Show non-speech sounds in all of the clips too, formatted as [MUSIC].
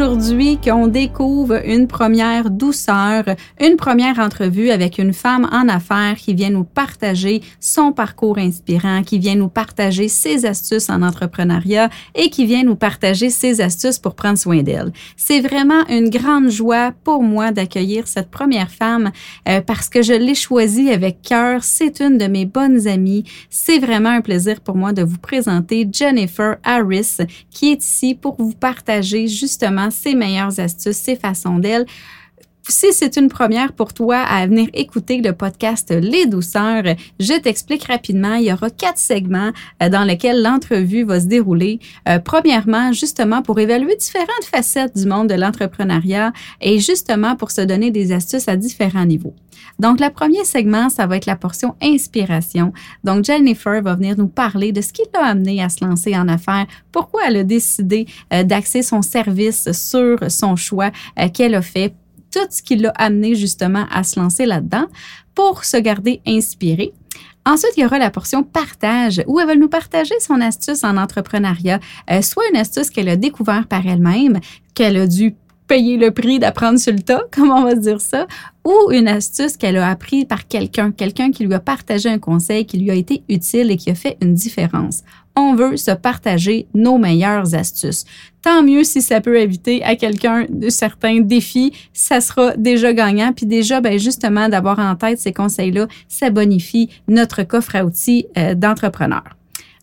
Aujourd'hui qu'on découvre une première douceur, une première entrevue avec une femme en affaires qui vient nous partager son parcours inspirant, qui vient nous partager ses astuces en entrepreneuriat et qui vient nous partager ses astuces pour prendre soin d'elle. C'est vraiment une grande joie pour moi d'accueillir cette première femme euh, parce que je l'ai choisie avec cœur. C'est une de mes bonnes amies. C'est vraiment un plaisir pour moi de vous présenter Jennifer Harris qui est ici pour vous partager justement ses meilleures astuces, ses façons d'elle si c'est une première pour toi à venir écouter le podcast Les douceurs, je t'explique rapidement. Il y aura quatre segments euh, dans lesquels l'entrevue va se dérouler. Euh, premièrement, justement pour évaluer différentes facettes du monde de l'entrepreneuriat et justement pour se donner des astuces à différents niveaux. Donc, le premier segment, ça va être la portion inspiration. Donc, Jennifer va venir nous parler de ce qui l'a amené à se lancer en affaires, pourquoi elle a décidé euh, d'axer son service sur son choix qu'elle a fait tout ce qui l'a amené justement à se lancer là-dedans pour se garder inspiré. Ensuite, il y aura la portion partage où elle va nous partager son astuce en entrepreneuriat, euh, soit une astuce qu'elle a découvert par elle-même, qu'elle a dû payer le prix d'apprendre sur le tas, [LAUGHS] on va dire ça, ou une astuce qu'elle a appris par quelqu'un, quelqu'un qui lui a partagé un conseil qui lui a été utile et qui a fait une différence on veut se partager nos meilleures astuces. Tant mieux si ça peut éviter à quelqu'un de certains défis, ça sera déjà gagnant. Puis déjà, ben justement, d'avoir en tête ces conseils-là, ça bonifie notre coffre à outils euh, d'entrepreneur.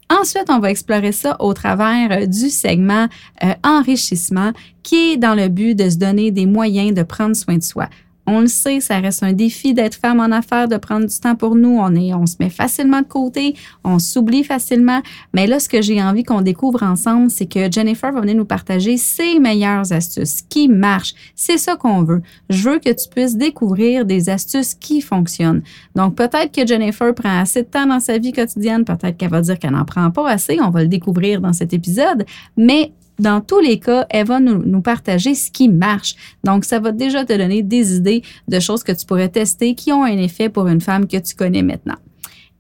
Ensuite, on va explorer ça au travers euh, du segment euh, enrichissement qui est dans le but de se donner des moyens de prendre soin de soi. On le sait, ça reste un défi d'être femme en affaires, de prendre du temps pour nous. On, est, on se met facilement de côté, on s'oublie facilement. Mais là, ce que j'ai envie qu'on découvre ensemble, c'est que Jennifer va venir nous partager ses meilleures astuces qui marchent. C'est ça qu'on veut. Je veux que tu puisses découvrir des astuces qui fonctionnent. Donc, peut-être que Jennifer prend assez de temps dans sa vie quotidienne, peut-être qu'elle va dire qu'elle n'en prend pas assez. On va le découvrir dans cet épisode. Mais dans tous les cas, elle va nous, partager ce qui marche. Donc, ça va déjà te donner des idées de choses que tu pourrais tester qui ont un effet pour une femme que tu connais maintenant.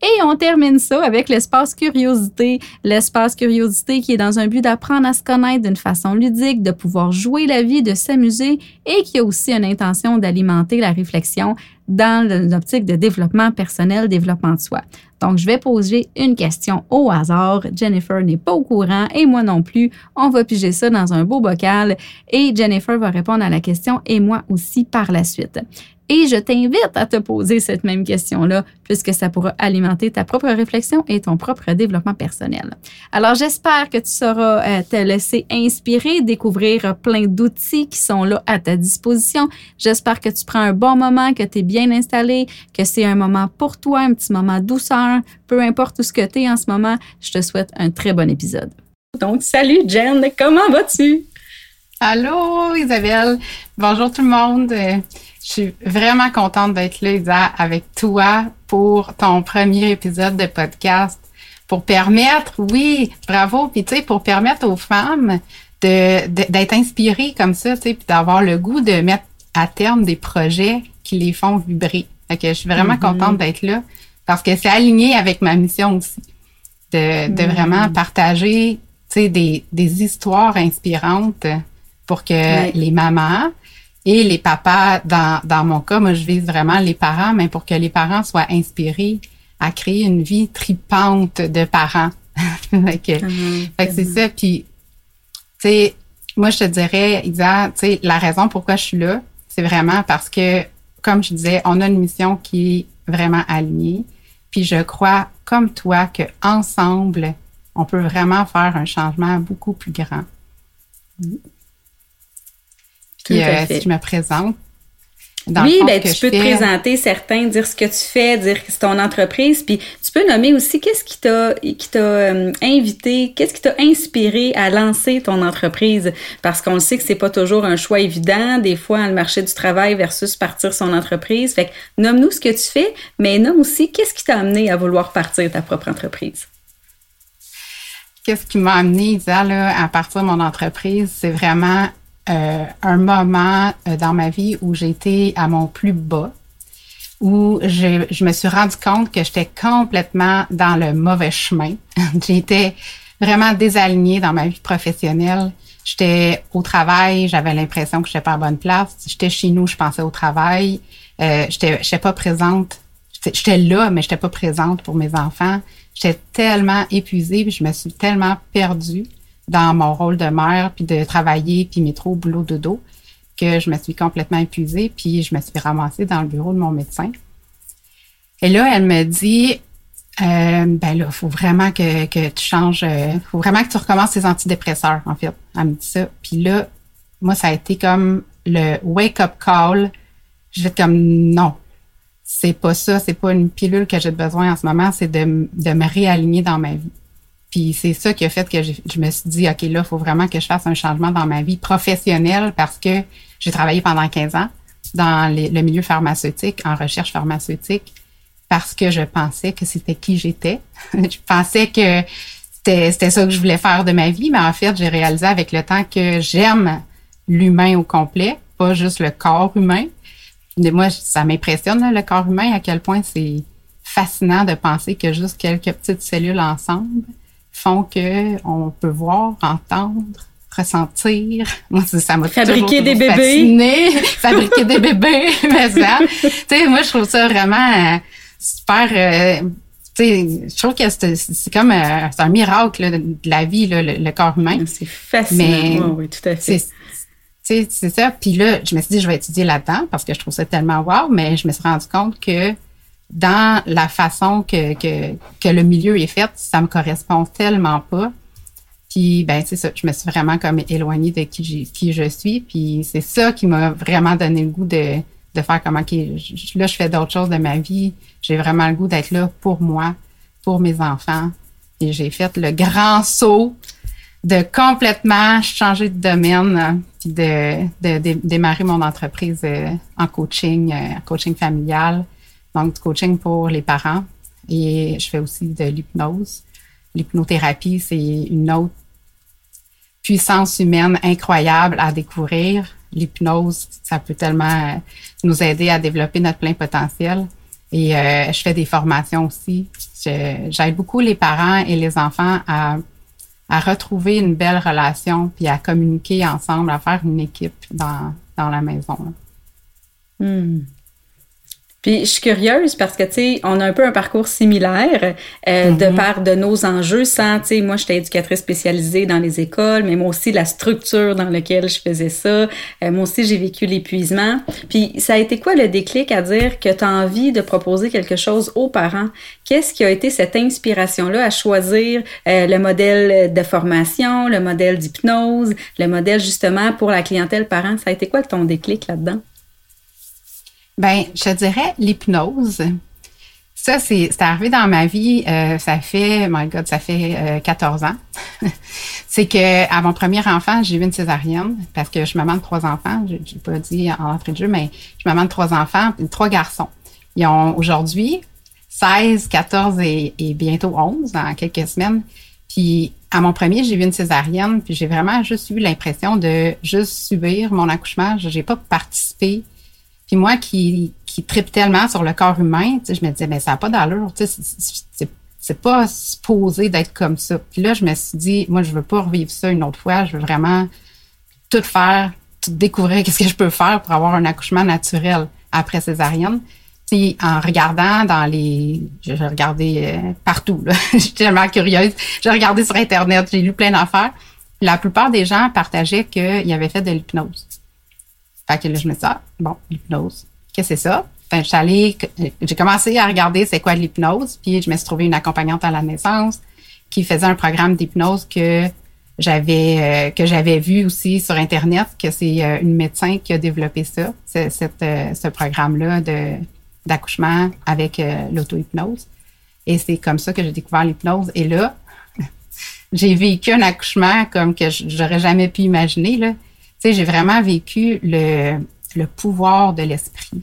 Et on termine ça avec l'espace curiosité. L'espace curiosité qui est dans un but d'apprendre à se connaître d'une façon ludique, de pouvoir jouer la vie, de s'amuser et qui a aussi une intention d'alimenter la réflexion dans l'optique de développement personnel, développement de soi. Donc, je vais poser une question au hasard. Jennifer n'est pas au courant et moi non plus. On va piger ça dans un beau bocal et Jennifer va répondre à la question et moi aussi par la suite. Et je t'invite à te poser cette même question-là, puisque ça pourra alimenter ta propre réflexion et ton propre développement personnel. Alors, j'espère que tu sauras euh, te laisser inspirer, découvrir plein d'outils qui sont là à ta disposition. J'espère que tu prends un bon moment, que tu es bien installé, que c'est un moment pour toi, un petit moment douceur, peu importe où ce que tu es en ce moment. Je te souhaite un très bon épisode. Donc, salut Jen, comment vas-tu? Allô Isabelle, bonjour tout le monde. Je suis vraiment contente d'être là, Isa, avec toi pour ton premier épisode de podcast. Pour permettre, oui, bravo, puis tu sais, pour permettre aux femmes de, d'être inspirées comme ça, tu sais, puis d'avoir le goût de mettre à terme des projets qui les font vibrer. Fait que je suis vraiment mm-hmm. contente d'être là parce que c'est aligné avec ma mission aussi de, de mm-hmm. vraiment partager, tu sais, des, des histoires inspirantes pour que les mamans et les papas, dans, dans mon cas, moi, je vise vraiment les parents, mais pour que les parents soient inspirés à créer une vie tripante de parents. [LAUGHS] fait que, c'est ça. Puis, tu sais, moi, je te dirais, Isa, tu sais, la raison pourquoi je suis là, c'est vraiment parce que, comme je disais, on a une mission qui est vraiment alignée. Puis je crois, comme toi, que ensemble, on peut vraiment faire un changement beaucoup plus grand. Mm-hmm. Euh, si je me présente. oui, ben, tu peux te présenter certains, dire ce que tu fais, dire que c'est ton entreprise, puis tu peux nommer aussi qu'est-ce qui t'a qui t'a euh, invité, qu'est-ce qui t'a inspiré à lancer ton entreprise, parce qu'on sait que c'est pas toujours un choix évident, des fois le marché du travail versus partir son entreprise. Fait que nomme-nous ce que tu fais, mais nomme aussi qu'est-ce qui t'a amené à vouloir partir ta propre entreprise. Qu'est-ce qui m'a amené, Isa, là, à partir de mon entreprise, c'est vraiment euh, un moment euh, dans ma vie où j'étais à mon plus bas, où je, je me suis rendu compte que j'étais complètement dans le mauvais chemin. [LAUGHS] j'étais vraiment désalignée dans ma vie professionnelle. J'étais au travail, j'avais l'impression que j'étais pas à bonne place. J'étais chez nous, je pensais au travail. Euh, j'étais, j'étais pas présente. J'étais là, mais j'étais pas présente pour mes enfants. J'étais tellement épuisée, puis je me suis tellement perdue dans mon rôle de mère, puis de travailler, puis métro, boulot, dodo, que je me suis complètement épuisée, puis je me suis ramassée dans le bureau de mon médecin. Et là, elle me dit, euh, ben là, faut vraiment que, que tu changes, euh, faut vraiment que tu recommences tes antidépresseurs, en fait. Elle me dit ça. Puis là, moi, ça a été comme le wake-up call. J'ai comme non, c'est pas ça, c'est pas une pilule que j'ai besoin en ce moment, c'est de, de me réaligner dans ma vie. Puis c'est ça qui a fait que je me suis dit, OK, là, il faut vraiment que je fasse un changement dans ma vie professionnelle parce que j'ai travaillé pendant 15 ans dans le milieu pharmaceutique, en recherche pharmaceutique parce que je pensais que c'était qui j'étais. [LAUGHS] je pensais que c'était ça que je voulais faire de ma vie, mais en fait, j'ai réalisé avec le temps que j'aime l'humain au complet, pas juste le corps humain. Mais moi, ça m'impressionne, le corps humain, à quel point c'est fascinant de penser que juste quelques petites cellules ensemble font que on peut voir, entendre, ressentir. Moi, ça m'a [LAUGHS] fabriquer des bébés, fabriquer des [LAUGHS] bébés, mais ça. Tu sais, moi, je trouve ça vraiment euh, super. Euh, je trouve que c'est comme euh, c'est un miracle de, la vie, le, corps humain. C'est fascinant. oui, tout à fait. C'est ça. Puis là, je me suis dit, je vais étudier là-dedans parce que je trouve ça tellement wow, mais je me suis rendu compte que dans la façon que, que, le milieu est fait, ça me correspond tellement pas. Puis, ben, c'est ça, je me suis vraiment comme éloignée de qui, je suis. Puis, c'est ça qui m'a vraiment donné le goût de, de faire comment là je fais d'autres choses de ma vie. J'ai vraiment le goût d'être là pour moi, pour mes enfants. Et j'ai fait le grand saut de complètement changer de domaine puis de, démarrer mon entreprise euh, en coaching, euh, coaching familial, donc du coaching pour les parents. Et je fais aussi de l'hypnose. L'hypnothérapie, c'est une autre puissance humaine incroyable à découvrir l'hypnose, ça peut tellement nous aider à développer notre plein potentiel. Et euh, je fais des formations aussi. J'aide beaucoup les parents et les enfants à, retrouver une belle relation, puis à communiquer ensemble, à faire une équipe dans, dans la maison. Puis je suis curieuse parce que, tu sais, on a un peu un parcours similaire euh, de mm-hmm. part de nos enjeux sans, tu sais, moi, j'étais éducatrice spécialisée dans les écoles, mais moi aussi, la structure dans laquelle je faisais ça. Euh, moi aussi, j'ai vécu l'épuisement. Puis ça a été quoi le déclic à dire que tu as envie de proposer quelque chose aux parents? Qu'est-ce qui a été cette inspiration-là à choisir euh, le modèle de formation, le modèle d'hypnose, le modèle justement pour la clientèle parent? Ça a été quoi ton déclic là-dedans? Ben, je dirais l'hypnose. Ça, c'est arrivé dans ma vie, euh, ça fait, my God, ça fait euh, 14 ans. [LAUGHS] c'est que à mon premier enfant, j'ai eu une césarienne parce que je suis maman de trois enfants. Je n'ai pas dit en entrée de jeu, mais je suis maman de trois enfants, trois garçons. Ils ont aujourd'hui 16, 14 et, et, bientôt 11 dans quelques semaines. Puis à mon premier, j'ai eu une césarienne, puis j'ai vraiment juste eu l'impression de juste subir mon accouchement. J'ai pas participé puis moi qui, qui tripe tellement sur le corps humain, je me disais, mais ça n'a pas d'allure, c'est pas supposé d'être comme ça. Puis là, je me suis dit, moi, je veux pas revivre ça une autre fois. Je veux vraiment tout faire, tout découvrir qu'est-ce que je peux faire pour avoir un accouchement naturel après césarienne. Puis en regardant dans les... J'ai regardé euh, partout, là. [LAUGHS] J'étais tellement curieuse. J'ai regardé sur Internet, j'ai lu plein d'affaires. La plupart des gens partageaient qu'ils avaient fait de l'hypnose. Fait que là, je me dis, ah, bon, l'hypnose. Qu'est-ce que c'est ça? Enfin, j'ai commencé à regarder c'est quoi l'hypnose, puis je me suis trouvé une accompagnante à la naissance qui faisait un programme d'hypnose que j'avais euh, que j'avais vu aussi sur internet que c'est euh, une médecin qui a développé ça, ce, cette, euh, ce programme-là de d'accouchement avec l'auto-hypnose. Et c'est comme ça que j'ai découvert l'hypnose. Et là, [LAUGHS] j'ai vécu un accouchement comme que j'aurais jamais pu imaginer. Là sais, j'ai vraiment vécu le, le pouvoir de l'esprit,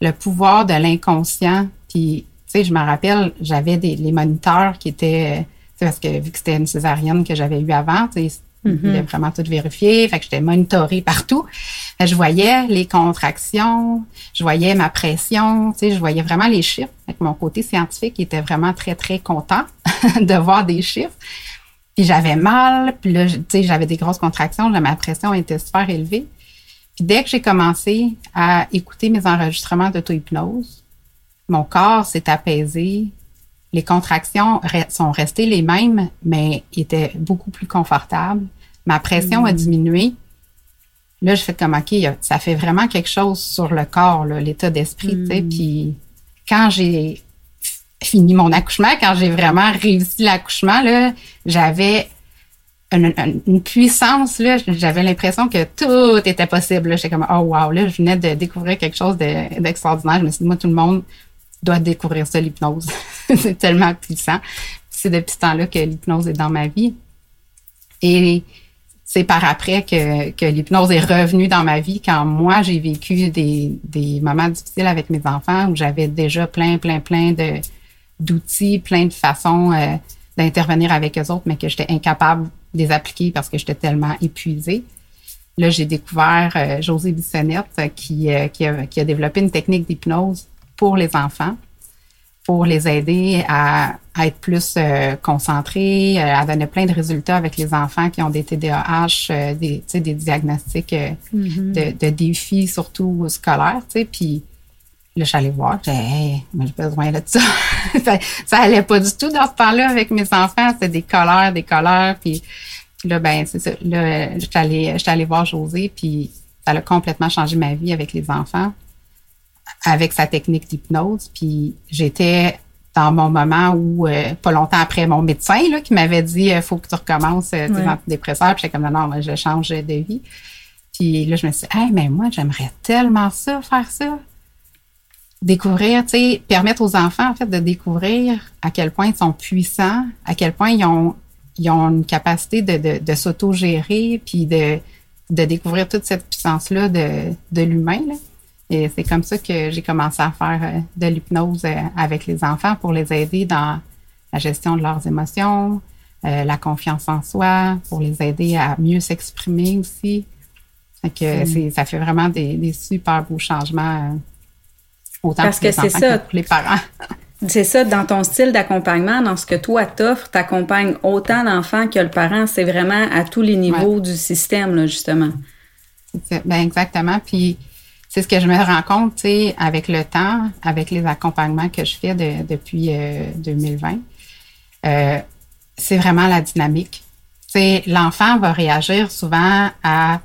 le pouvoir de l'inconscient. Puis, tu sais, je me rappelle, j'avais des les moniteurs qui étaient, parce que vu que c'était une césarienne que j'avais eue avant, tu sais, mm vraiment tout vérifié. Fait que j'étais monitorée partout. je voyais les contractions, je voyais ma pression, tu sais, je voyais vraiment les chiffres. Fait mon côté scientifique était vraiment très, très content [LAUGHS] de voir des chiffres. Puis j'avais mal, puis là, tu sais, j'avais des grosses contractions, ma pression était super élevée. Puis dès que j'ai commencé à écouter mes enregistrements d'auto-hypnose, mon corps s'est apaisé, les contractions sont restées les mêmes, mais étaient beaucoup plus confortables. Ma pression a mm. diminué. Là, je fais comme, OK, ça fait vraiment quelque chose sur le corps, l'état d'esprit, tu sais. Mm. Puis quand j'ai fini mon accouchement, quand j'ai vraiment réussi l'accouchement, là, j'avais une, puissance, là, j'avais l'impression que tout était possible. J'étais comme, oh wow, là, je venais de découvrir quelque chose d'extraordinaire. je me suis dit, moi, tout le monde doit découvrir ça, l'hypnose. [LAUGHS] c'est tellement puissant. C'est depuis ce temps-là que l'hypnose est dans ma vie. Et c'est par après que, que l'hypnose est revenue dans ma vie quand moi, j'ai vécu des, des moments difficiles avec mes enfants où j'avais déjà plein, plein, plein de d'outils, plein de façons euh, d'intervenir avec eux autres, mais que j'étais incapable de les appliquer parce que j'étais tellement épuisée. Là, j'ai découvert euh, José Bissonnette qui, euh, qui, a, qui, a, développé une technique d'hypnose pour les enfants pour les aider à, être plus euh, concentrés, euh, à donner plein de résultats avec les enfants qui ont des TDAH, euh, des, des diagnostics mm-hmm. de, défis, surtout scolaires. Puis là, j'allais voir, j'ai hey, j'ai besoin de ça. [LAUGHS] ça. ça. allait pas du tout dans ce temps-là avec mes enfants. C'était des colères, des colères. Puis là, ben c'est ça. Là, j'étais allée voir José, puis ça a complètement changé ma vie avec les enfants avec sa technique d'hypnose. Puis j'étais dans mon moment où, euh, pas longtemps après, mon médecin là, qui m'avait dit il euh, faut que tu recommences euh, tes antidépresseurs. Puis j'étais comme non, non, je change de vie. Puis là, je me suis dit, hey, mais moi, j'aimerais tellement ça, faire ça. Découvrir, tu sais, permettre aux enfants, en fait, de découvrir à quel point ils sont puissants, à quel point ils ont, ils ont une capacité de, de, de s'auto-gérer, puis de, de découvrir toute cette puissance-là de, de l'humain. Là. Et c'est comme ça que j'ai commencé à faire euh, de l'hypnose euh, avec les enfants pour les aider dans la gestion de leurs émotions, euh, la confiance en soi, pour les aider à mieux s'exprimer aussi. que mm. ça fait vraiment des, super beaux changements autant pour les enfants que pour les parents. [LAUGHS] C'est ça, dans ton style d'accompagnement, dans ce que toi t'offres, t'accompagnes autant l'enfant que le parent. C'est vraiment à tous les niveaux du système, là, justement. Ben exactement. Puis c'est ce que je me rends compte, tu sais, avec le temps, avec les accompagnements que je fais depuis 2020. Euh, euh, c'est vraiment la dynamique. Tu sais, l'enfant va réagir souvent à,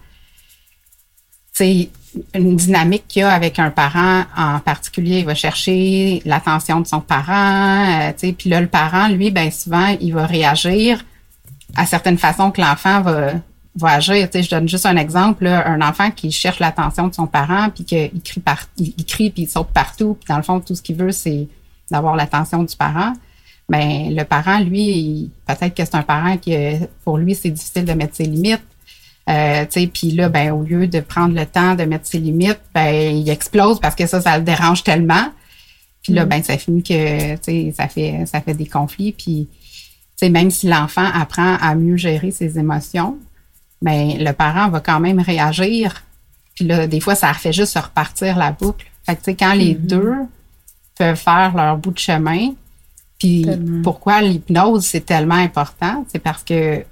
tu sais, une dynamique qu'il y a avec un parent en particulier. Il va chercher l'attention de son parent, euh, puis là, le parent, lui, ben souvent, il va réagir à certaines façons que l'enfant va, va agir. Tu sais, je donne juste un exemple, un enfant qui cherche l'attention de son parent, puis qu'il crie, par, il, crie, puis il saute partout, puis dans le fond, tout ce qu'il veut, c'est d'avoir l'attention du parent. Mais le parent, lui, peut-être que c'est un parent qui, pour lui, c'est difficile de mettre ses limites. Euh, puis là, ben, au lieu de prendre le temps de mettre ses limites, ben, il explose parce que ça, ça le dérange tellement. Puis là, mm. ben, ça finit que, ça fait, ça fait des conflits. Puis, même si l'enfant apprend à mieux gérer ses émotions, mais le parent va quand même réagir. Puis là, des fois, ça fait juste se repartir la boucle. Fait que, quand les mm-hmm. deux peuvent faire leur bout de chemin, puis pourquoi l'hypnose, c'est tellement important, c'est parce que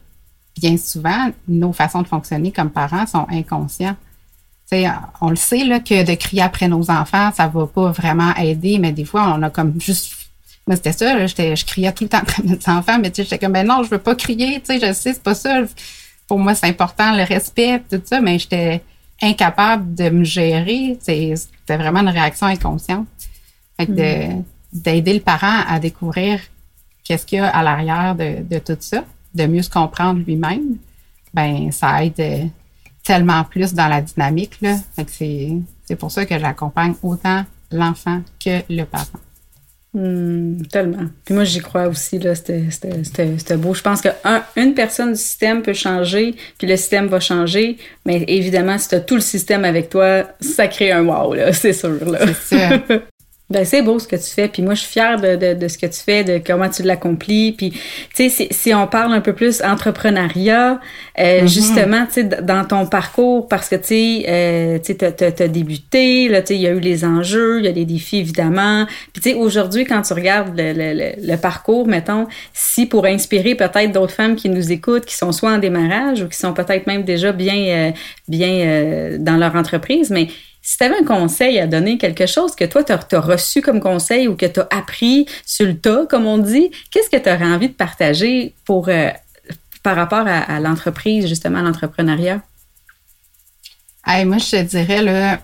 bien souvent, nos façons de fonctionner comme parents sont inconscients. sais, on le sait là, que de crier après nos enfants, ça va pas vraiment aider, mais des fois, on a comme juste. Moi, c'était ça, là, je criais tout le temps après [LAUGHS] mes enfants, mais tu sais, j'étais comme ben non, je veux pas crier, tu sais, je sais, c'est pas ça pour moi, c'est important, le respect, tout ça, mais j'étais incapable de me gérer. C'était vraiment une réaction inconsciente. Fait que hmm. d'aider le parent à découvrir qu'est-ce qu'il y a à l'arrière de, de, tout ça, de mieux se comprendre lui-même, ben ça aide euh, tellement plus dans la dynamique. Là. Fait que c'est pour ça que j'accompagne autant l'enfant que le parent. Hmm, tellement. Puis moi, j'y crois aussi, là, c'était beau. Je pense qu'une personne du système peut changer, puis le système va changer, mais évidemment, si tu as tout le système avec toi, ça crée un wow, là, [LAUGHS] c'est sûr. Là. C'est [LAUGHS] Ben, c'est beau ce que tu fais, puis moi je suis fière de, de, de ce que tu fais, de comment tu l'accomplis, puis tu sais si, on parle un peu plus entrepreneuriat, euh, mm-hmm. justement tu sais dans ton parcours parce que tu sais euh, tu as, débuté, là tu sais il y a eu les enjeux, il y a des défis évidemment, puis tu sais aujourd'hui quand tu regardes le, le, le, parcours, mettons, si pour inspirer peut-être d'autres femmes qui nous écoutent, qui sont soit en démarrage ou qui sont peut-être même déjà bien euh, bien euh, dans leur entreprise, mais si tu avais un conseil à donner, quelque chose que toi, tu as, reçu comme conseil ou que tu as appris sur le tas, comme on dit, qu'est-ce que tu aurais envie de partager pour, euh, par rapport à, l'entreprise, justement, à l'entrepreneuriat? moi, je te dirais, là,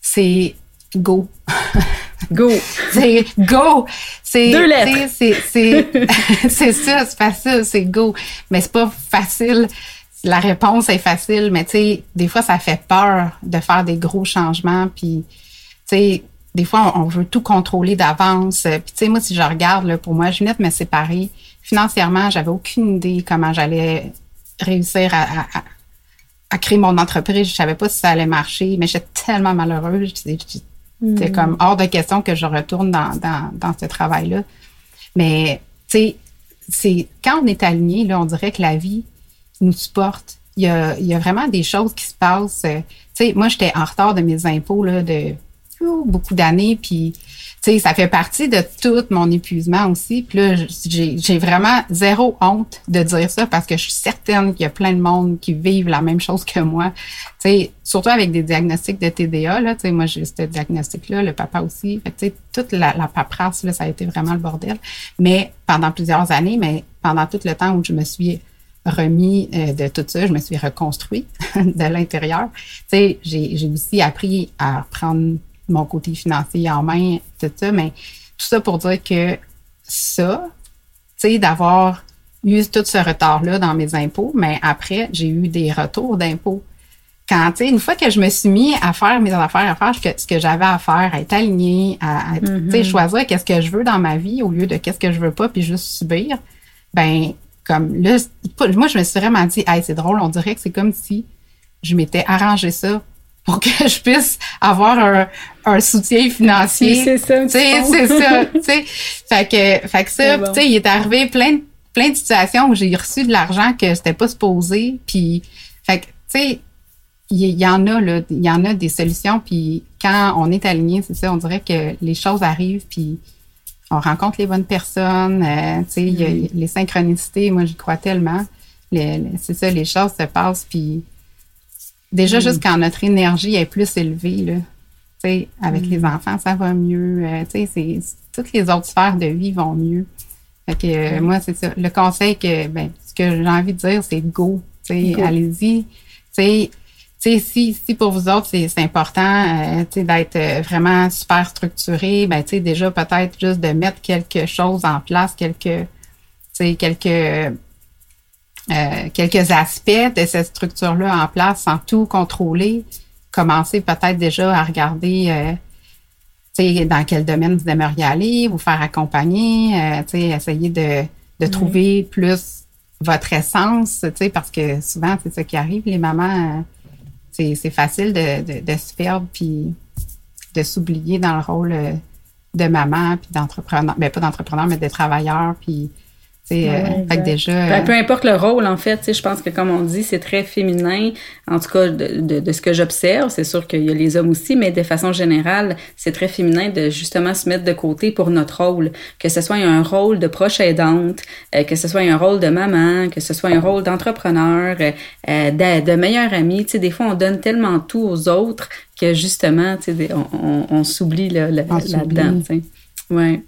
c'est go. [LAUGHS] Go. c'est go. C'est, Deux lettres. C'est, [LAUGHS] c'est ça, c'est facile, c'est go. Mais c'est pas facile la réponse est facile, mais tu sais, des fois, ça fait peur de faire des gros changements. Puis, tu sais, des fois, on, veut tout contrôler d'avance. Puis, tu sais, moi, si je regarde, là, pour moi, je venais de me séparer. Financièrement, j'avais aucune idée comment j'allais réussir à, à, créer mon entreprise. Je savais pas si ça allait marcher, mais j'étais tellement malheureuse. C'était mm. comme hors de question que je retourne dans, dans, dans ce travail-là. Mais, tu sais, c'est quand on est aligné, là, on dirait que la vie, nous supporte. Il y a, il y a vraiment des choses qui se passent. Euh, tu sais, moi, j'étais en retard de mes impôts là, de beaucoup d'années, puis tu sais, ça fait partie de tout mon épuisement aussi. Puis là, j'ai vraiment zéro honte de dire ça parce que je suis certaine qu'il y a plein de monde qui vivent la même chose que moi. Tu sais, surtout avec des diagnostics de TDA, là. Tu sais, moi, j'ai ce diagnostic-là, le papa aussi. Fait tu sais, toute la, la paperasse, là, ça a été vraiment le bordel. Mais pendant plusieurs années, mais pendant tout le temps où je me suis remis euh, de tout ça, je me suis reconstruite [LAUGHS] de l'intérieur. Tu sais, j'ai aussi appris à prendre mon côté financier en main, tout ça, mais tout ça pour dire que ça, tu sais, d'avoir eu tout ce retard-là dans mes impôts, mais après, j'ai eu des retours d'impôts. Quand, tu sais, une fois que je me suis mis à faire mes affaires, à faire ce que, j'avais à faire, à être alignée, à, tu sais, mm-hmm. choisir qu'est-ce que je veux dans ma vie au lieu de qu'est-ce que je veux pas, puis juste subir, ben comme là, moi, je me suis vraiment dit, hey, c'est drôle, on dirait que c'est comme si je m'étais arrangé ça pour que je puisse avoir un, un soutien financier. C'est ça. C'est ça. [LAUGHS] sais Fait que, fait que ça, tu sais, il est arrivé plein de, plein de situations où j'ai reçu de l'argent que c'était pas supposé. Puis, fait que, tu sais, il y, en a là, il y en a des solutions. Puis quand on est aligné, c'est ça, on dirait que les choses arrivent. Puis on rencontre les bonnes personnes. Euh, tu sais, mm. les synchronicités, moi, j'y crois tellement. C'est ça, les choses se passent. Puis déjà, mm. juste quand notre énergie est plus élevée, là, tu sais, avec les mm. enfants, ça va mieux. Euh, tu sais, toutes les autres sphères de vie vont mieux. Fait que euh, moi, c'est ça. Le conseil que, ben, ce que j'ai envie de dire, c'est go. Tu sais, allez-y. Tu sais, si, si pour vous autres, c'est important euh, d'être euh, vraiment super structuré, ben, déjà peut-être juste de mettre quelque chose en place, quelques, quelques, euh, quelques aspects de cette structure-là en place sans tout contrôler. Commencer peut-être déjà à regarder dans quel domaine vous aimeriez aller, vous faire accompagner, essayer de, de trouver plus votre essence, parce que souvent, c'est ça qui arrive, les mamans c'est facile de, de, de, se perdre puis de s'oublier dans le rôle euh, de maman puis d'entrepreneur, ben pas d'entrepreneur mais de travailleur puis euh, déjà, ben, euh, peu importe le rôle, en fait, je pense que comme on dit, c'est très féminin, en tout cas de, de, de ce que j'observe. C'est sûr qu'il y a les hommes aussi, mais de façon générale, c'est très féminin de justement se mettre de côté pour notre rôle, que ce soit un rôle de proche aidante, euh, que ce soit un rôle de maman, que ce soit un rôle d'entrepreneur, euh, de, de. Tu sais, des fois, on donne tellement tout aux autres que justement, tu sais, on, on, on s'oublie là, là-dedans. ouais.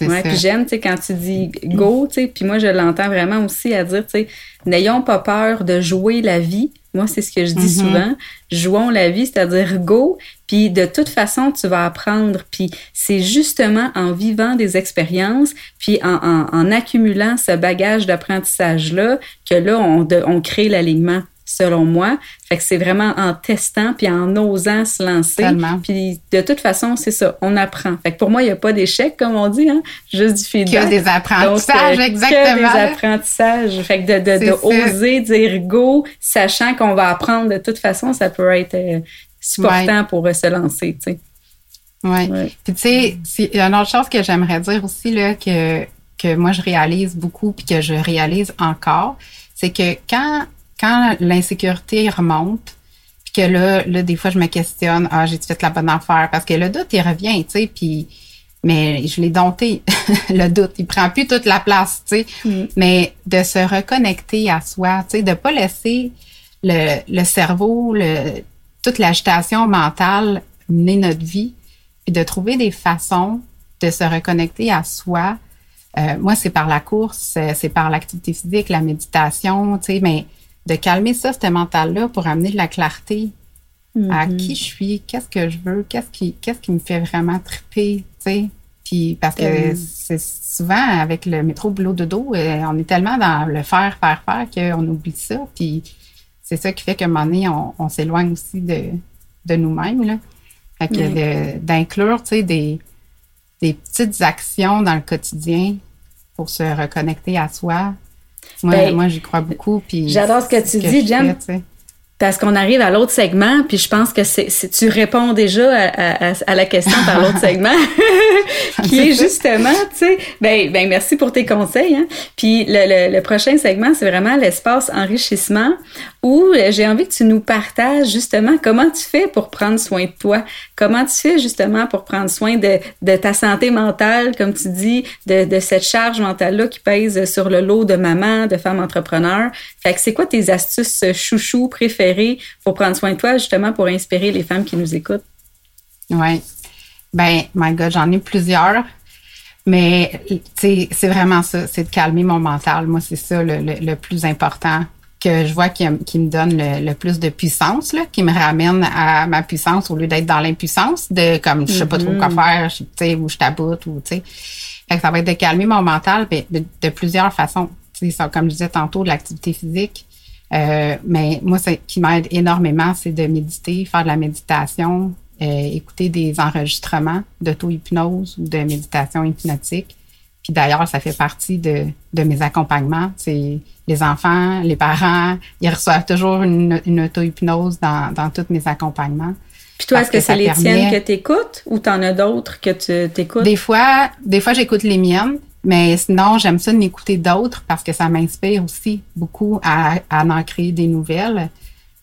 Ouais, puis j'aime, tu sais, quand tu dis go, tu sais, puis moi, je l'entends vraiment aussi à dire, tu sais, n'ayons pas peur de jouer la vie. Moi, c'est ce que je dis mm-hmm. souvent. Jouons la vie, c'est-à-dire go, puis de toute façon, tu vas apprendre. Puis c'est justement en vivant des expériences, puis en, en, en accumulant ce bagage d'apprentissage-là, que là, on, on crée l'alignement selon moi. Fait que c'est vraiment en testant puis en osant se lancer. Puis de toute façon, c'est ça, on apprend. Fait que pour moi, il n'y a pas d'échec, comme on dit, hein? juste du feedback. Que des apprentissages, Donc, euh, exactement. Que des apprentissages. Fait que de, de, de oser dire go, sachant qu'on va apprendre de toute façon, ça peut être euh, supportant pour euh, se lancer, tu sais. Oui. Puis tu sais, il y a une autre chose que j'aimerais dire aussi là que que moi je réalise beaucoup puis que je réalise encore, c'est que quand quand l'insécurité remonte, puis que là, là des fois je me questionne, ah j'ai fait la bonne affaire? Parce que le doute il revient, tu sais, puis mais je l'ai dompté [LAUGHS] le doute, il prend plus toute la place, tu sais. Mm. Mais de se reconnecter à soi, tu sais, de pas laisser le, le cerveau, le toute l'agitation mentale mener notre vie, et de trouver des façons de se reconnecter à soi. Euh, moi, c'est par la course, c'est par l'activité physique, la méditation, tu sais, mais de calmer ça, ce mental-là, pour amener de la clarté à mm-hmm. qui je suis, qu'est-ce que je veux, qu'est-ce qui, qu'est-ce qui me fait vraiment triper, tu sais. Puis parce que euh. c'est souvent avec le métro boulot de dos, euh, on est tellement dans le faire, faire, faire qu'on oublie ça. Puis c'est ça qui fait qu'à un moment donné, on, s'éloigne aussi de, de nous-mêmes. Là. Fait que d'inclure, tu sais, des, des petites actions dans le quotidien pour se reconnecter à soi. Moi, ben, moi j'y crois beaucoup. Puis J'adore ce que tu dis, Jen. Parce qu'on arrive à l'autre segment, puis je pense que c'est, tu réponds déjà à, à, la question par l'autre segment, [LAUGHS] qui est justement, tu sais, ben, ben merci pour tes conseils. Hein. Puis le, le, le prochain segment, c'est vraiment l'espace enrichissement, où euh, j'ai envie que tu nous partages justement comment tu fais pour prendre soin de toi, comment tu fais justement pour prendre soin de, de ta santé mentale, comme tu dis, de, de cette charge mentale-là qui pèse sur le lot de maman, de femme entrepreneur. Fait que c'est quoi tes astuces chouchou préférées? Pour prendre soin de toi, justement pour inspirer les femmes qui nous écoutent? Oui. Ben, my God, j'en ai plusieurs. Mais c'est vraiment ça, c'est de calmer mon mental. Moi, c'est ça le, le, plus important que je vois qui, qui me donne le, plus de puissance, là, qui me ramène à ma puissance au lieu d'être dans l'impuissance, de comme je sais pas trop quoi mm-hmm. faire, tu sais, ou je taboute, ou tu sais. ça va être de calmer mon mental mais de, plusieurs façons. Sais, comme je disais tantôt, de l'activité physique. Euh, mais moi, ce qui m'aide énormément, c'est de méditer, faire de la méditation, euh, écouter des enregistrements d'auto-hypnose ou de méditation hypnotique. Puis d'ailleurs, ça fait partie de, de mes accompagnements. C'est les enfants, les parents, ils reçoivent toujours une, une auto-hypnose dans, dans tous mes accompagnements. Puis toi, est-ce que, c'est les tiennes que tu écoutes ou t'en as d'autres que tu t'écoutes? Des fois, des fois j'écoute les miennes, mais sinon, j'aime ça d'écouter d'autres parce que ça m'inspire aussi beaucoup à, à en créer des nouvelles.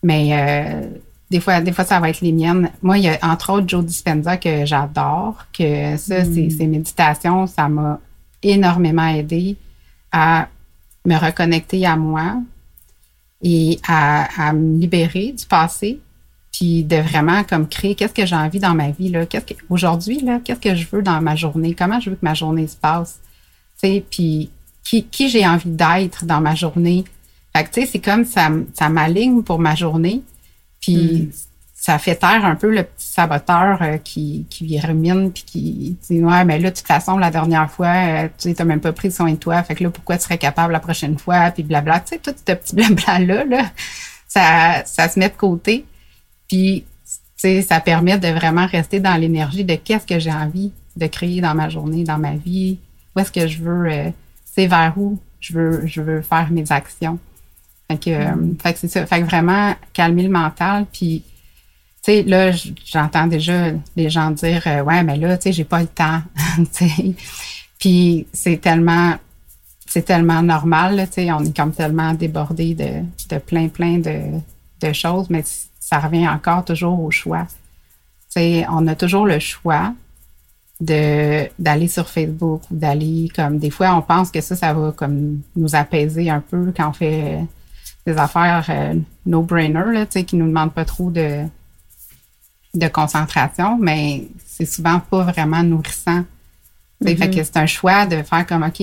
Mais euh, des fois, des fois, ça va être les miennes. Moi, il y a entre autres Joe Dispenza que j'adore, que ça, mm. ces méditations, ça m'a énormément aidé à me reconnecter à moi et à, me libérer du passé, puis de vraiment comme créer qu'est-ce que j'ai envie dans ma vie là, qu'est-ce que aujourd'hui là, qu'est-ce que je veux dans ma journée, comment je veux que ma journée se passe, puis qui, qui j'ai envie d'être dans ma journée. Fait que tu sais, c'est comme ça, ça m'aligne pour ma journée, puis mm ça fait taire un peu le petit saboteur euh, qui, qui rumine puis qui dit ouais mais là de toute façon la dernière fois euh, tu sais même pas pris soin de toi. Fait que là pourquoi tu serais capable la prochaine fois puis blabla. Tu sais tout ce petit blabla là là ça ça se met de côté. Puis tu sais ça permet de vraiment rester dans l'énergie de qu'est-ce que j'ai envie de créer dans ma journée dans ma vie où est-ce que je veux euh, c'est vers où je veux je veux faire mes actions fait que, mm. fait que c'est ça fait que vraiment calmer le mental puis tu sais, là, j'entends déjà les gens dire, euh, ouais, mais là, tu sais, j'ai pas le temps. [LAUGHS] Puis c'est tellement, c'est tellement normal, tu sais, on est comme tellement débordé de, de plein, plein de, de choses, mais ça revient encore toujours au choix. Tu sais, on a toujours le choix de d'aller sur Facebook ou d'aller comme des fois on pense que ça ça va comme nous apaiser un peu quand on fait des affaires euh, no brainer là tu sais qui nous demandent pas trop de de concentration, mais c'est souvent pas vraiment nourrissant. Fait que mm-hmm. c'est un choix de faire comme OK,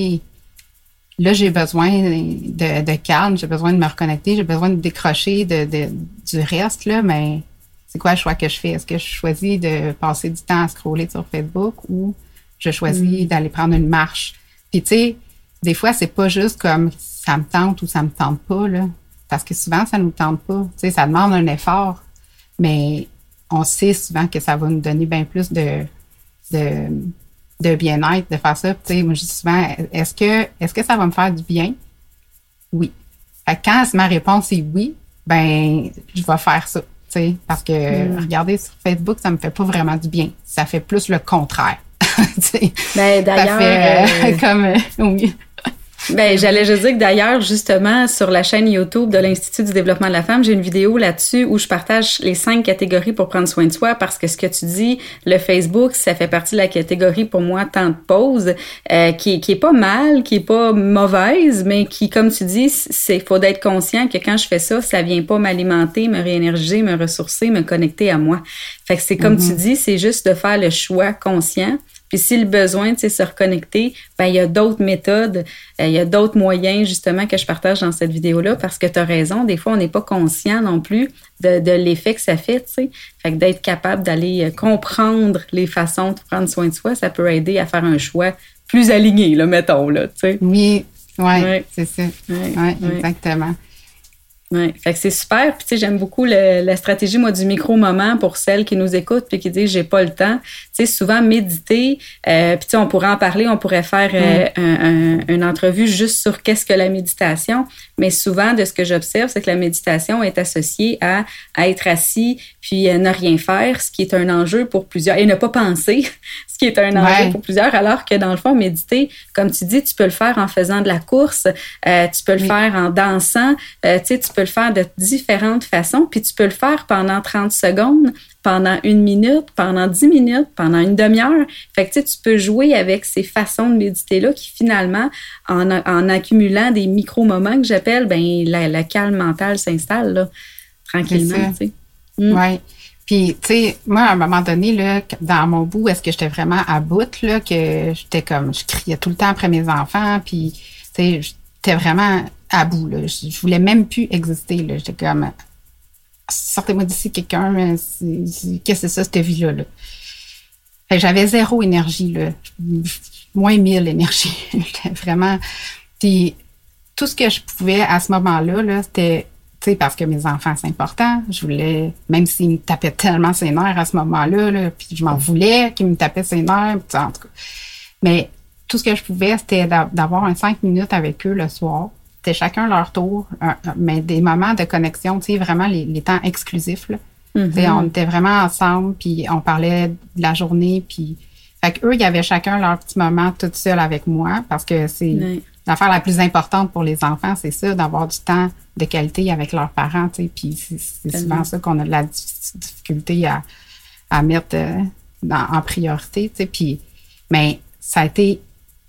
là j'ai besoin de, calme, j'ai besoin de me reconnecter, j'ai besoin de décrocher de, du reste, là, mais c'est quoi le choix que je fais? Est-ce que je choisis de passer du temps à scroller sur Facebook ou je choisis mm-hmm. d'aller prendre une marche? Puis tu sais, des fois, c'est pas juste comme ça me tente ou ça me tente pas, là. Parce que souvent, ça nous tente pas. Tu sais, ça demande un effort. Mais on sait souvent que ça va nous donner bien plus de, de, bien-être de faire ça. Tu sais, moi, je dis souvent, est-ce que, est-ce que ça va me faire du bien? Oui. quand ma réponse est oui, ben, je vais faire ça. Parce que mm. regarder sur Facebook, ça me fait pas vraiment du bien. Ça fait plus le contraire. [LAUGHS] ben, d'ailleurs, euh, euh, [LAUGHS] comme oui. Ben, j'allais juste dire que d'ailleurs, justement, sur la chaîne YouTube de l'Institut du développement de la femme, j'ai une vidéo là-dessus où je partage les cinq catégories pour prendre soin de soi parce que ce que tu dis, le Facebook, ça fait partie de la catégorie pour moi temps de pause, euh, qui, qui est pas mal, qui est pas mauvaise, mais qui, comme tu dis, c'est faut d'être conscient que quand je fais ça, ça vient pas m'alimenter, me réénergiser, me ressourcer, me connecter à moi. Fait que c'est comme tu mm-hmm. dis, c'est juste de faire le choix conscient puis si le besoin, de se reconnecter, ben il y a d'autres méthodes, euh, il y a d'autres moyens justement que je partage dans cette vidéo-là parce que tu as raison, des fois on n'est pas conscient non plus de, de l'effet que ça fait, tu sais. Fait que d'être capable d'aller euh, comprendre les façons de prendre soin de soi, ça peut aider à faire un choix plus aligné, là, mettons, là, tu sais. Oui, ouais, c'est ça. Ouais, exactement. Oui, fait que c'est super. Puis tu sais, j'aime beaucoup la stratégie moi du micro moment pour celles qui nous écoutent puis qui disent j'ai pas le temps. Tu sais, souvent méditer. Euh, puis tu sais, on pourrait en parler, on pourrait faire euh, une entrevue juste sur qu'est-ce que la méditation. Mais souvent, de ce que j'observe, c'est que la méditation est associée à, être assis puis euh, ne rien faire, ce qui est un enjeu pour plusieurs et ne pas penser, qui est un enjeu pour plusieurs. Alors que dans le fond, méditer, comme tu dis, tu peux le faire en faisant de la course, tu peux le faire en dansant, tu sais, tu peux le faire de différentes façon, puis tu peux le faire pendant 30 secondes, pendant une minute, pendant 10 minutes, pendant une demi-heure. Fait que tu peux jouer avec ces façons de méditer-là qui finalement, en, en accumulant des micro-moments que j'appelle, ben la, calme mentale s'installe tranquillement. Mm. Oui. Puis, tu sais, moi, à un moment donné, là, dans mon bout, est-ce que j'étais vraiment à bout, là, que j'étais comme, je criais tout le temps après mes enfants, puis, tu sais, j'étais vraiment à bout. Là. Je, voulais même plus exister. Là. J'étais comme sortez-moi d'ici quelqu'un, qu'est-ce que c'est ça, cette vie-là? Là? j'avais zéro énergie, là. moins mille énergie. [LAUGHS] vraiment. Puis tout ce que je pouvais à ce moment-là, -là, c'était parce que mes enfants, c'est important. Je voulais, même s'ils me tapaient tellement ses nerfs à ce moment-là, là, puis je m'en voulais qu'ils me tapaient ses nerfs, en tout cas. Mais tout ce que je pouvais, c'était d'avoir un cinq minutes avec eux le soir, c'était chacun leur tour, mais des moments de connexion, tu sais, vraiment les, temps exclusifs. Là. Mm-hmm. On était vraiment ensemble, puis on parlait de la journée, puis fait que eux, il y avait chacun leur petit moment tout seul avec moi, parce que c'est l'affaire la plus importante pour les enfants, c'est ça, d'avoir du temps de qualité avec leurs parents, tu sais, puis c'est souvent ça qu'on a de la difficulté à, à mettre euh, en priorité, tu sais, puis mais ça a été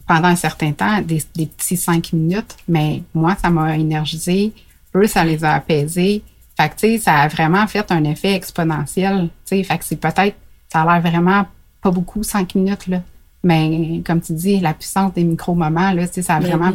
pendant un certain temps, des, petits cinq minutes, mais moi, ça m'a énergisé. Eux, ça les a apaisés. Fait que, tu sais, ça a vraiment fait un effet exponentiel. Tu sais, fait que c'est peut-être, ça a l'air vraiment pas beaucoup, cinq minutes, là. Mais comme tu dis, la puissance des micro-moments, là, ça a ben vraiment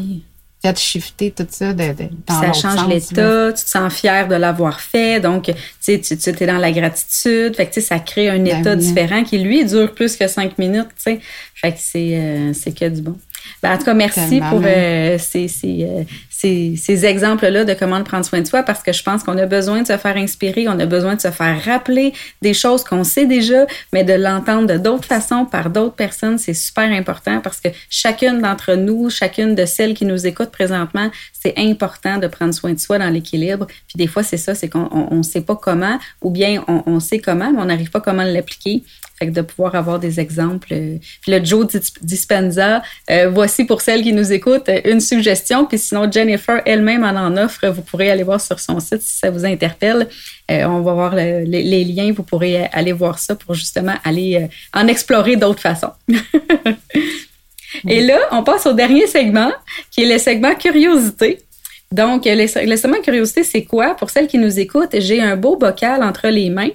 fait shifter tout ça de, de dans Ça change l'état, tu te sens fier de l'avoir fait, donc tu sais, tu, es dans la gratitude, fait que tu sais, ça crée un ben état différent qui lui dure plus que cinq minutes, tu sais, fait que c'est euh, c'est que du bon. Ben, en tout cas, merci pour euh, ces, ces, euh, ces, ces exemples-là de comment prendre soin de soi parce que je pense qu'on a besoin de se faire inspirer, on a besoin de se faire rappeler des choses qu'on sait déjà, mais de l'entendre de d'autres façons par d'autres personnes, c'est super important parce que chacune d'entre nous, chacune de celles qui nous écoutent présentement, c'est important de prendre soin de soi dans l'équilibre. Puis des fois, c'est ça, c'est qu'on ne sait pas comment ou bien on, on sait comment, mais on n'arrive pas comment l'appliquer. De pouvoir avoir des exemples. Euh, puis le Joe Dispenza, euh, voici pour celles qui nous écoutent une suggestion. Puis sinon, Jennifer elle-même en en offre. Vous pourrez aller voir sur son site si ça vous interpelle. Euh, on va voir les, liens. Vous pourrez aller voir ça pour justement aller en explorer d'autres façons. [LAUGHS] Et là, on passe au dernier segment, qui est le segment curiosité. Donc, le segment curiosité, c'est quoi? Pour celles qui nous écoutent, j'ai un beau bocal entre les mains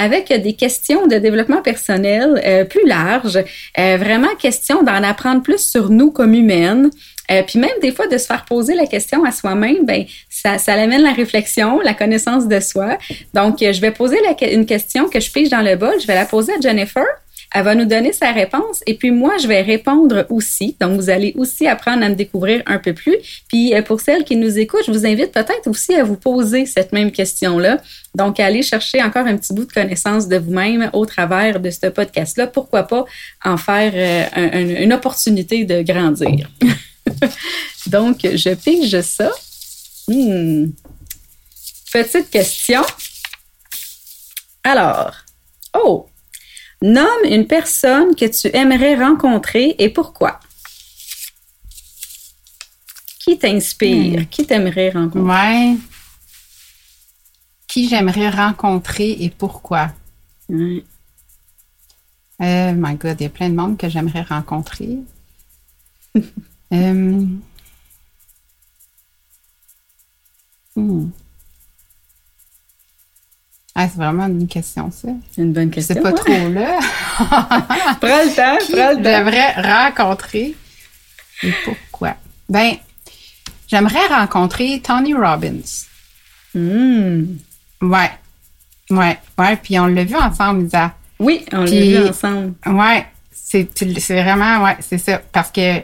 avec des questions de développement personnel euh, plus larges, euh, vraiment question d'en apprendre plus sur nous comme humaines. Euh, puis même des fois de se faire poser la question à soi-même, ben ça, ça amène la réflexion, la connaissance de soi. Donc je vais poser une question que je pige dans le bol, je vais la poser à Jennifer. Elle va nous donner sa réponse et puis moi, je vais répondre aussi. Donc, vous allez aussi apprendre à me découvrir un peu plus. Puis, euh, pour celles qui nous écoutent, je vous invite peut-être aussi à vous poser cette même question-là. Donc, allez chercher encore un petit bout de connaissance de vous-même au travers de ce podcast-là. Pourquoi pas en faire euh, une opportunité de grandir? [LAUGHS] Donc, je pige ça. Hmm. Petite question. Alors, oh, nomme une personne que tu aimerais rencontrer et pourquoi. Qui t'inspire? Qui t'aimerais rencontrer? Ouais. Qui j'aimerais rencontrer et pourquoi? Ouais. Euh, my God, il y a plein de monde que j'aimerais rencontrer. [LAUGHS] Euh, hmm. Ah, c'est vraiment une question, ça. C'est une bonne question. C'est pas ouais. trop là. [LAUGHS] Prends le temps, Qui prends le temps. devrait rencontrer et pourquoi? Ben, j'aimerais rencontrer Tony Robbins. Hmm. Ouais. Ouais, ouais. Puis on l'a vu ensemble, Lisa. Oui, on l'a vu ensemble. Ouais, c'est c'est vraiment, ouais, c'est ça. Parce que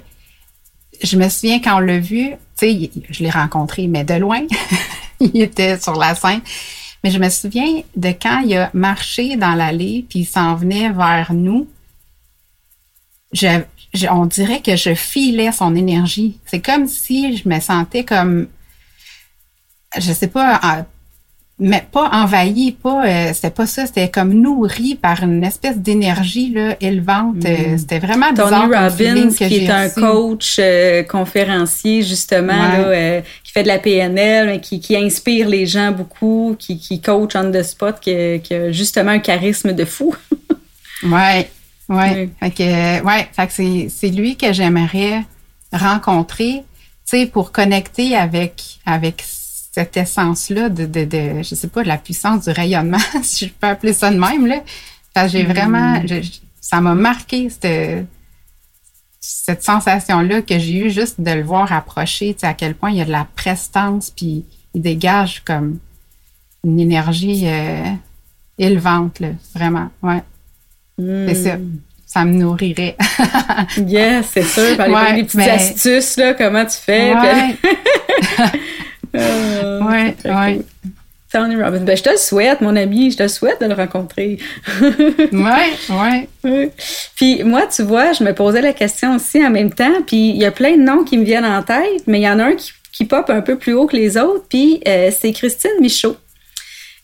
je me souviens quand on l'a vu, tu sais, je l'ai rencontré, mais de loin. [LAUGHS] il était sur la scène. Mais je me souviens de quand il a marché dans l'allée, puis il s'en venait vers nous. Je, je- on dirait que je filais son énergie. C'est comme si je me sentais comme, je sais pas, en- mais pas envahi, pas, euh, c'était pas ça, c'était comme nourri par une espèce d'énergie là, élevante. Euh, c'était vraiment bizarre Tony feeling Robbins, que qui est un coach euh, conférencier, justement, Ouais. là, euh, fait de la PNL, qui, qui inspire les gens beaucoup, qui, qui coach on the spot, qui, qui a justement un charisme de fou. [LAUGHS] Ouais, ouais. Oui. Fait que, ouais, fait que c'est, c'est lui que j'aimerais rencontrer, tu sais, pour connecter avec, avec cette essence-là de, de, de, je sais pas, de la puissance du rayonnement, [LAUGHS] si je peux appeler ça de même, là. J'ai vraiment, je- je- ça m'a marqué, cette, cette sensation-là que j'ai eue juste de le voir approcher, tu sais, à quel point il y a de la prestance, puis il dégage comme une énergie euh, élevante, là, vraiment, ouais. C'est ça. Ça me nourrirait. [LAUGHS] Yes, c'est sûr. Par Ouais, des petites mais- astuces, là, comment tu fais. ouais, puis- Euh, [LAUGHS] [LAUGHS] ouais, ouais. cool. Tony Robbins. Ben, je te le souhaite, mon ami, je te le souhaite de le rencontrer. [LAUGHS] ouais, ouais. Oui. Puis moi, tu vois, je me posais la question aussi en même temps, puis il y a plein de noms qui me viennent en tête, mais il y en a un qui, qui pop un peu plus haut que les autres, puis euh, c'est Christine Michaud.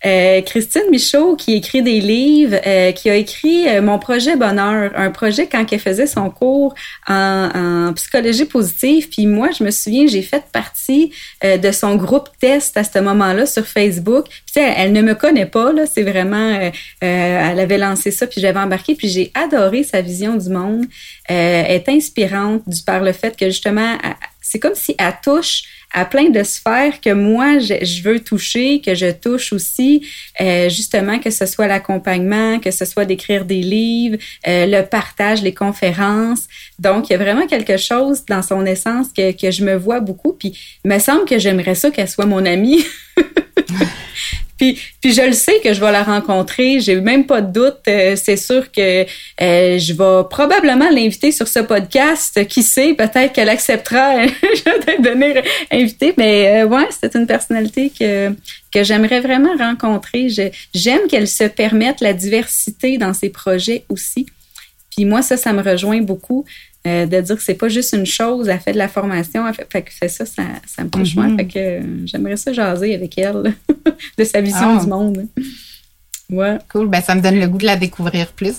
Euh, Christine Michaud qui écrit des livres, euh, qui a écrit euh, Mon projet bonheur, un projet quand elle faisait son cours en, en psychologie positive. Puis moi, je me souviens, j'ai fait partie euh, de son groupe test à ce moment-là sur Facebook. Puis sais, elle ne me connaît pas, là, c'est vraiment, euh, euh, elle avait lancé ça, puis j'avais embarqué, puis j'ai adoré sa vision du monde. Elle est inspirante du par le fait que justement, elle- c'est comme si elle touche à plein de sphères que moi, je, je veux toucher, que je touche aussi, euh, justement, que ce soit l'accompagnement, que ce soit d'écrire des livres, euh, le partage, les conférences. Donc, il y a vraiment quelque chose dans son essence que, que je me vois beaucoup. Puis, il me semble que j'aimerais ça qu'elle soit mon amie. [LAUGHS] [LAUGHS] Puis, je le sais que je vais la rencontrer, j'ai même pas de doute. Euh, c'est sûr que euh, je vais probablement l'inviter sur ce podcast. Qui sait, peut-être qu'elle acceptera [LAUGHS] de devenir invitée. Mais euh, ouais, c'est une personnalité que que j'aimerais vraiment rencontrer. J'aime qu'elle se permette la diversité dans ses projets aussi. Puis moi, ça, ça me rejoint beaucoup. Euh, de dire que c'est pas juste une chose, elle fait de la formation, elle fait, fait, que fait ça, ça, ça me touche moins. Fait que euh, j'aimerais ça jaser avec elle [LAUGHS] de sa vision Ah. du monde. Ouais. Cool. Ben, ça me donne le goût de la découvrir plus.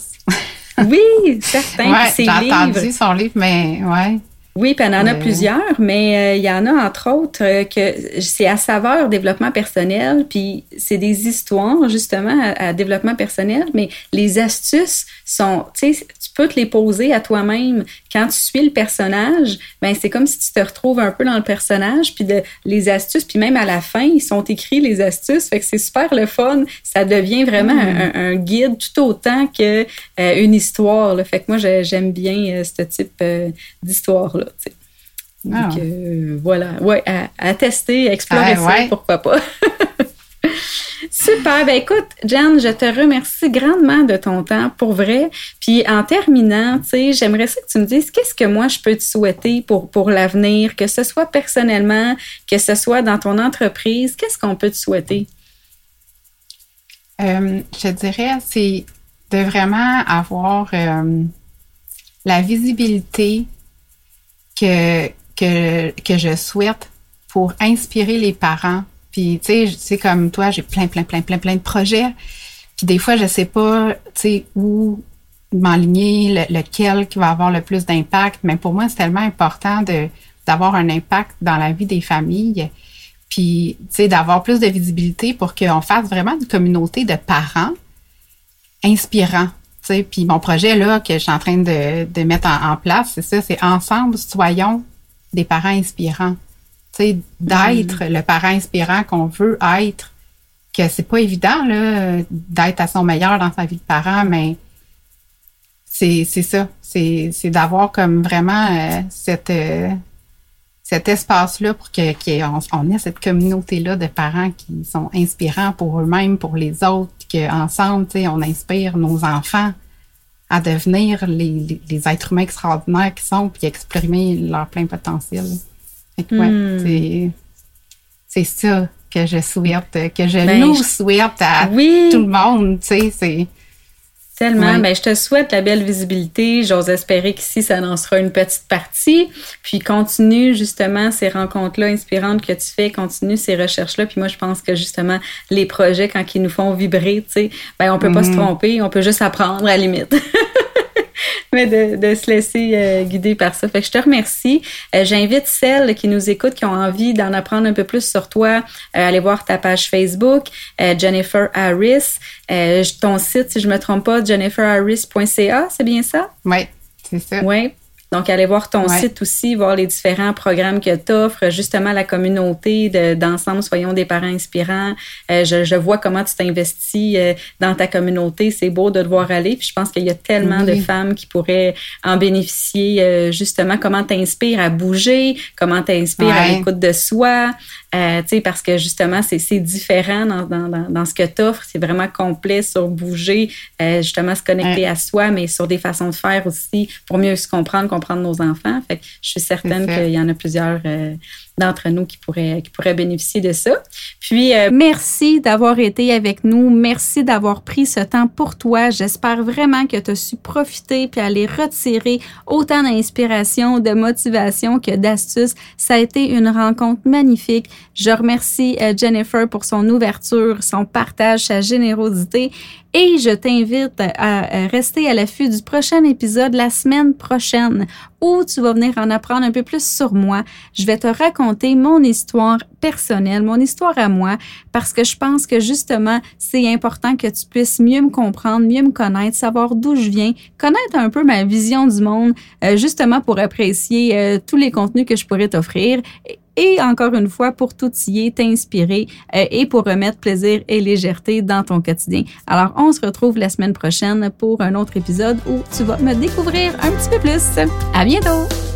Oui, [LAUGHS] certain. ouais, j'ai livres. entendu son livre, mais ouais. Oui, puis elle en a Ouais. plusieurs, mais euh, il y en a entre autres euh, que c'est à saveur développement personnel, puis c'est des histoires justement à, à développement personnel, mais les astuces sont, tu sais, tu peux te les poser à toi-même quand tu suis le personnage. Ben c'est comme si tu te retrouves un peu dans le personnage, puis de, les astuces, puis même à la fin ils sont écrits les astuces, fait que c'est super le fun. Ça devient vraiment un, un guide tout autant que euh, une histoire. Là. Fait que moi j'ai- j'aime bien ce type d'histoire là. sais. Ah. Donc, euh, voilà, ouais, à, à tester, à explorer Ah, ça, ouais. pourquoi pas. [LAUGHS] Super. Ben écoute, Jen, je te remercie grandement de ton temps, pour vrai. Puis en terminant, tu sais, j'aimerais ça que tu me dises qu'est-ce que moi je peux te souhaiter pour pour l'avenir, que ce soit personnellement, que ce soit dans ton entreprise, qu'est-ce qu'on peut te souhaiter? Euh, je dirais, c'est de vraiment avoir euh, la visibilité que, que, que je souhaite pour inspirer les parents. Puis, tu sais, comme toi, j'ai plein, plein, plein, plein, plein de projets. Puis des fois, je sais pas, tu sais, où m'enligner, lequel qui va avoir le plus d'impact. Mais pour moi, c'est tellement important d'avoir un impact dans la vie des familles. Puis, tu sais, d'avoir plus de visibilité pour qu'on fasse vraiment une communauté de parents inspirants. Sais, puis mon projet là que je suis en train de, de mettre en, place, c'est ça, c'est ensemble soyons des parents inspirants. Tu sais, d'être mm. le parent inspirant qu'on veut être. Que c'est pas évident là d'être à son meilleur dans sa vie de parent, mais c'est c'est ça, c'est c'est d'avoir comme vraiment euh, cette euh, cet espace-là pour que qu'on on ait cette communauté-là de parents qui sont inspirants pour eux-mêmes, pour les autres, qu'ensemble, on inspire nos enfants à devenir les, les, êtres humains extraordinaires qu'ils sont puis exprimer leur plein potentiel. Hmm. c'est ça que je souhaite, que je ben, nous souhaite à tout le monde, tu sais, c'est Tellement. Ben, je te souhaite la belle visibilité. J'ose espérer qu'ici, ça en sera une petite partie. Puis continue justement ces rencontres-là inspirantes que tu fais, continue ces recherches-là. Puis moi, je pense que justement, les projets, quand ils nous font vibrer, tu sais, ben, on peut pas se mm-hmm. tromper, on peut juste apprendre à la limite. [LAUGHS] [LAUGHS] mais de, se laisser euh, guider par ça. Fait que je te remercie. Euh, j'invite celles qui nous écoutent, qui ont envie d'en apprendre un peu plus sur toi, euh, aller voir ta page Facebook, Jennifer Harris. ton site, si je me trompe pas, jenniferharris.ca, c'est bien ça? Oui, c'est ça. Oui. Donc, allez voir ton site aussi, voir les différents programmes que tu offres, justement la communauté d'ensemble, soyons des parents inspirants. Euh, je, vois comment tu t'investis euh, dans ta communauté. C'est beau de te voir aller. Puis je pense qu'il y a tellement de femmes qui pourraient en bénéficier, euh, justement, comment t'inspires à bouger, comment t'inspires à l'écoute de soi, parce que justement, c'est différent dans, dans, dans, ce que tu offres. C'est vraiment complet sur bouger, justement se connecter à soi, mais sur des façons de faire aussi pour mieux se comprendre, comprendre nos enfants. Fait que je suis certaine qu'il y en a plusieurs euh, d'entre nous qui pourraient, qui pourraient bénéficier de ça. Puis, euh, merci d'avoir été avec nous. Merci d'avoir pris ce temps pour toi. J'espère vraiment que tu as su profiter puis aller retirer autant d'inspiration, de motivation que d'astuces. Ça a été une rencontre magnifique. Je remercie euh, Jennifer pour son ouverture, son partage, sa générosité et je t'invite à rester à l'affût du prochain épisode la semaine prochaine où tu vas venir en apprendre un peu plus sur moi. Je vais te raconter mon histoire personnelle, mon histoire à moi, parce que je pense que justement, c'est important que tu puisses mieux me comprendre, mieux me connaître, savoir d'où je viens, connaître un peu ma vision du monde, euh, justement pour apprécier euh, tous les contenus que je pourrais t'offrir et encore une fois pour t'outiller, t'inspirer euh, et pour remettre plaisir et légèreté dans ton quotidien. Alors, on se retrouve la semaine prochaine pour un autre épisode où tu vas me découvrir un petit peu plus. À bientôt!